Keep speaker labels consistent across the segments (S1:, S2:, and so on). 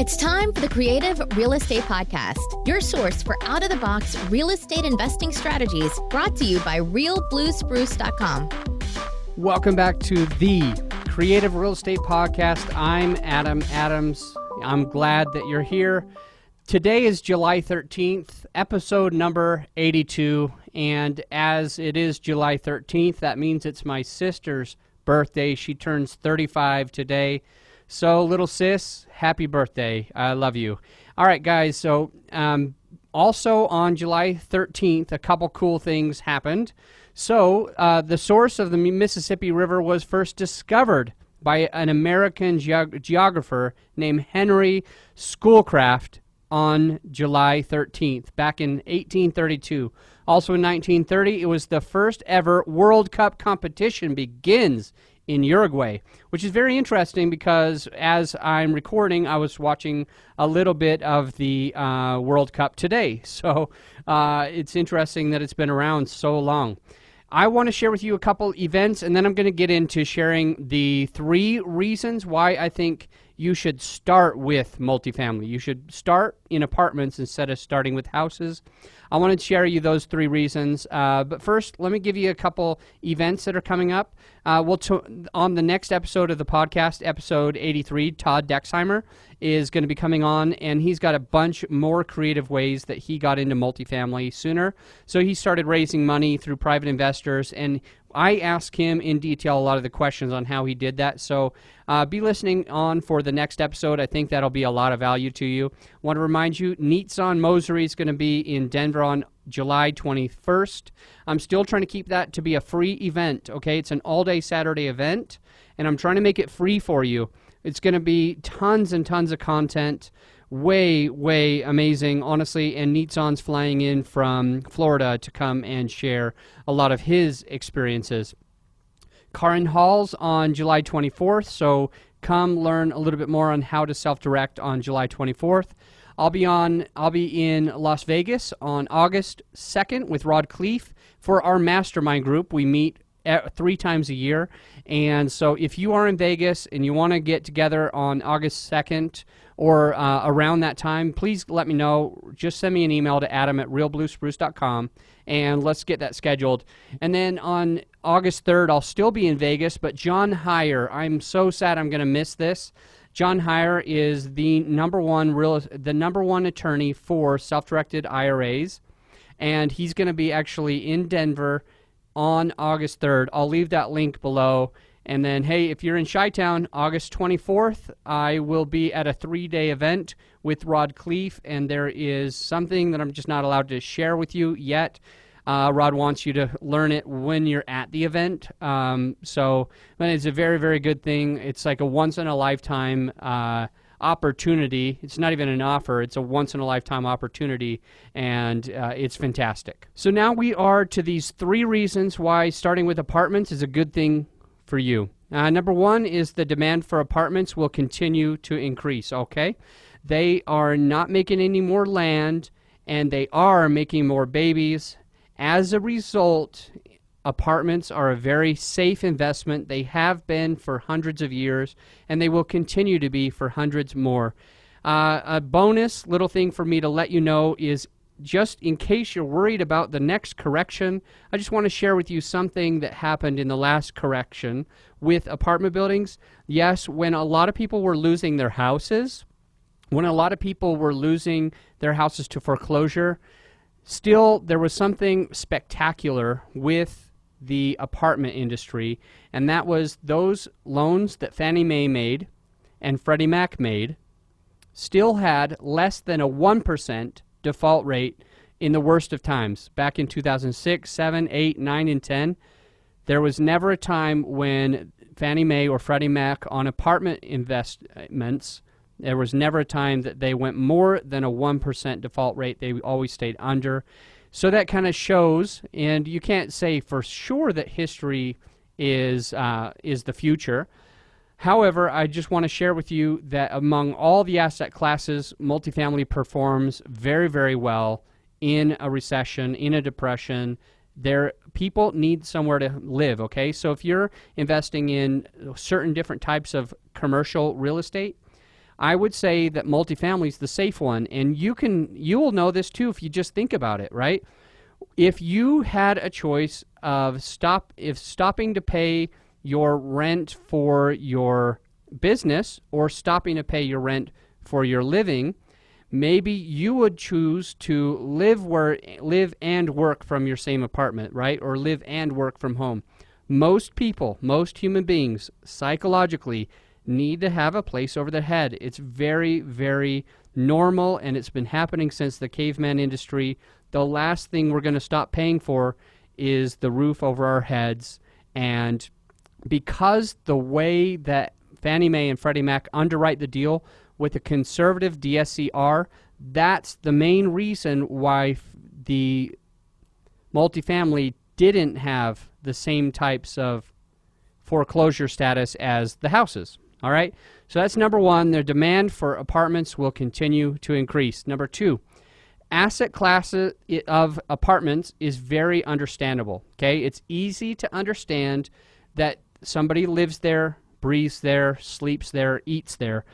S1: It's time for the Creative Real Estate Podcast, your source for out of the box real estate investing strategies brought to you by realbluespruce.com.
S2: Welcome back to the Creative Real Estate Podcast. I'm Adam Adams. I'm glad that you're here. Today is July 13th, episode number 82. And as it is July 13th, that means it's my sister's birthday. She turns 35 today. So, little sis, happy birthday. I love you. All right, guys. So, um, also on July 13th, a couple cool things happened. So, uh, the source of the Mississippi River was first discovered by an American geog- geographer named Henry Schoolcraft on July 13th, back in 1832. Also in 1930, it was the first ever World Cup competition begins in Uruguay, which is very interesting because as I'm recording, I was watching a little bit of the uh, World Cup today. So uh, it's interesting that it's been around so long. I want to share with you a couple events, and then I'm going to get into sharing the three reasons why I think you should start with multifamily. You should start in apartments instead of starting with houses. I want to share you those three reasons. Uh, but first, let me give you a couple events that are coming up. Uh, we'll t- on the next episode of the podcast, episode 83, Todd Dexheimer is going to be coming on, and he's got a bunch more creative ways that he got into multifamily sooner. So he started raising money through private investors, and I ask him in detail a lot of the questions on how he did that. So uh, be listening on for the next episode. I think that'll be a lot of value to you. Want to remind you, NITS on Moseri is going to be in Denver on July 21st. I'm still trying to keep that to be a free event, okay? It's an all day Saturday event, and I'm trying to make it free for you. It's going to be tons and tons of content way, way amazing, honestly. And Nitson's flying in from Florida to come and share a lot of his experiences. Karin Halls on July 24th, so come learn a little bit more on how to self-direct on July 24th. I'll be on I'll be in Las Vegas on August 2nd with Rod Khleif for our mastermind group. We meet three times a year. And so if you are in Vegas and you want to get together on August 2nd or uh, around that time, please let me know. Just send me an email to adam at realbluespruce.com and let's get that scheduled. And then on August 3rd, I'll still be in Vegas, but John Hyre, I'm so sad I'm going to miss this. John Hyre is the number one real, the number one attorney for self-directed IRAs, and he's going to be actually in Denver on August 3rd. I'll leave that link below. And then, hey, if you're in Chi Town, August 24th, I will be at a three day event with Rod Khleif, and there is something that I'm just not allowed to share with you yet. Uh, Rod wants you to learn it when you're at the event. Um, so, it's a very, very good thing. It's like a once in a lifetime. Uh, opportunity. It's not even an offer, it's a once in a lifetime opportunity, and uh, it's fantastic. So now we are to these three reasons why starting with apartments is a good thing for you. Uh, number one is the demand for apartments will continue to increase, okay? They are not making any more land and they are making more babies. As a result, Apartments are a very safe investment. They have been for hundreds of years, and they will continue to be for hundreds more. Uh, a bonus little thing for me to let you know is just in case you're worried about the next correction, I just want to share with you something that happened in the last correction with apartment buildings. Yes, when a lot of people were losing their houses, when a lot of people were losing their houses to foreclosure, still there was something spectacular with the apartment industry, and that was those loans that Fannie Mae made and Freddie Mac made still had less than a 1% default rate in the worst of times. Back in 2006, 7, 8, 9, and 10, there was never a time when Fannie Mae or Freddie Mac on apartment investments, there was never a time that they went more than a 1% default rate. They always stayed under. So that kind of shows, and you can't say for sure that history is uh, is the future. However, I just want to share with you that among all the asset classes, multifamily performs very, very well in a recession, in a depression. There, people need somewhere to live. Okay, so if you're investing in certain different types of commercial real estate, I would say that multifamily is the safe one, and you can you will know this too if you just think about it, right? If you had a choice of stop if stopping to pay your rent for your business or stopping to pay your rent for your living, maybe you would choose to live where live and work from your same apartment, right? Or live and work from home. Most people, most human beings psychologically need to have a place over their head. It's very very normal and it's been happening since the caveman industry. The last thing we're going to stop paying for is the roof over our heads and because the way that Fannie Mae and Freddie Mac underwrite the deal with a conservative DSCR, that's the main reason why the multifamily didn't have the same types of foreclosure status as the houses. All right? So that's number one. Their demand for apartments will continue to increase. Number two, asset class of apartments is very understandable. Okay? It's easy to understand that somebody lives there, breathes there, sleeps there, eats there.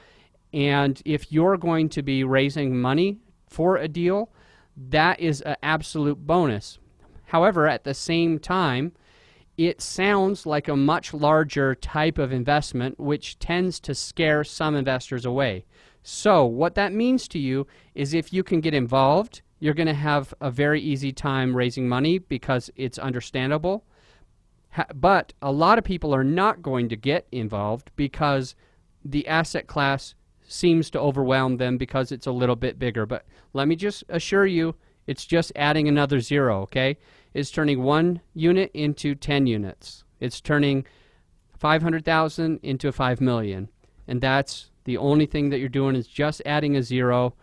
S2: And if you're going to be raising money for a deal, that is an absolute bonus. However, at the same time, it sounds like a much larger type of investment, which tends to scare some investors away. So, what that means to you is if you can get involved, you're going to have a very easy time raising money because it's understandable but a lot of people are not going to get involved because the asset class seems to overwhelm them because it's a little bit bigger. But let me just assure you, it's just adding another zero, okay? It's turning one unit into 10 units. It's turning 500,000 into 5 million. And that's the only thing that you're doing is just adding a zero.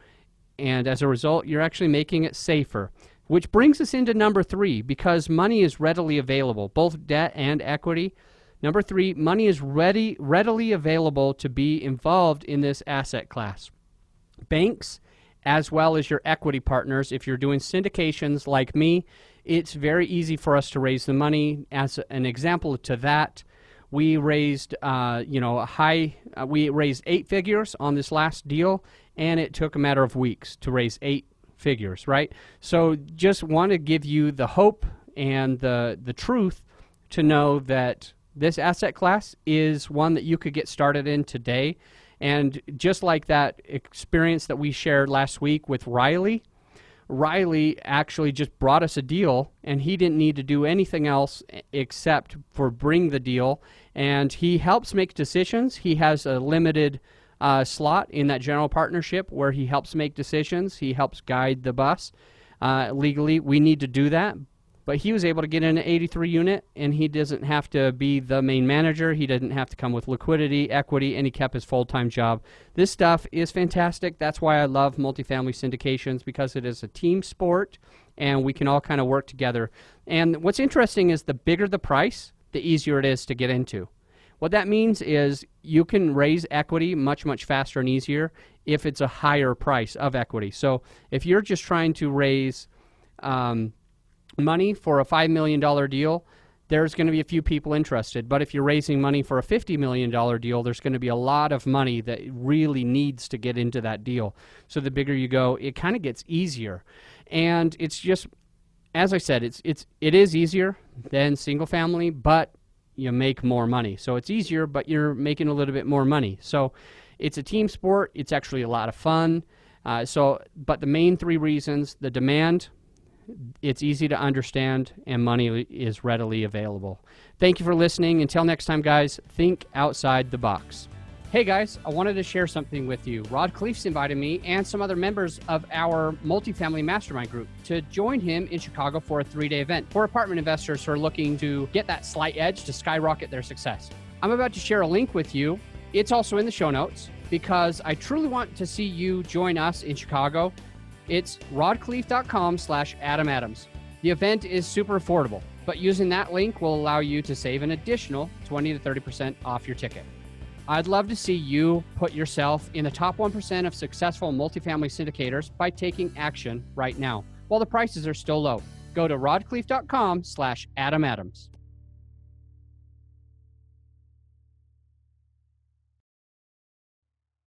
S2: And as a result, you're actually making it safer. Which brings us into number three because money is readily available, both debt and equity. Number three, money is ready, readily available to be involved in this asset class. Banks, as well as your equity partners, if you're doing syndications like me, it's very easy for us to raise the money. As an example to that, we raised, uh, you know, a high. Uh, we raised eight figures on this last deal, and it took a matter of weeks to raise eight figures, right? So just want to give you the hope and the the truth to know that this asset class is one that you could get started in today. And just like that experience that we shared last week with Riley, Riley actually just brought us a deal and he didn't need to do anything else except for bring the deal and he helps make decisions. He has a limited uh, slot in that general partnership where he helps make decisions. He helps guide the bus uh, legally. We need to do that. But he was able to get in an 83 unit, and he doesn't have to be the main manager. He didn't have to come with liquidity, equity, and he kept his full time job. This stuff is fantastic. That's why I love multifamily syndications because it is a team sport, and we can all kind of work together. And what's interesting is the bigger the price, the easier it is to get into. What that means is you can raise equity much, much faster and easier if it's a higher price of equity. So if you're just trying to raise um, money for a $5 million deal, there's going to be a few people interested. But if you're raising money for a $50 million deal, there's going to be a lot of money that really needs to get into that deal. So the bigger you go, it kind of gets easier. And it's just, as I said, it's, it's, it is easier than single family, but you make more money. So it's easier, but you're making a little bit more money. So it's a team sport. It's actually a lot of fun. Uh, so, but the main three reasons: the demand, it's easy to understand, and money is readily available. Thank you for listening. Until next time, guys. Think outside the box. Hey guys, I wanted to share something with you. Rod Khleif's invited me and some other members of our multifamily mastermind group to join him in Chicago for a three day event for apartment investors who are looking to get that slight edge to skyrocket their success. I'm about to share a link with you. It's also in the show notes because I truly want to see you join us in Chicago. It's rodkhleif.com slash Adam Adams. The event is super affordable, but using that link will allow you to save an additional 20 to 30% off your ticket. I'd love to see you put yourself in the top 1% of successful multifamily syndicators by taking action right now while the prices are still low. Go to rodkhleif.com slash Adam Adams.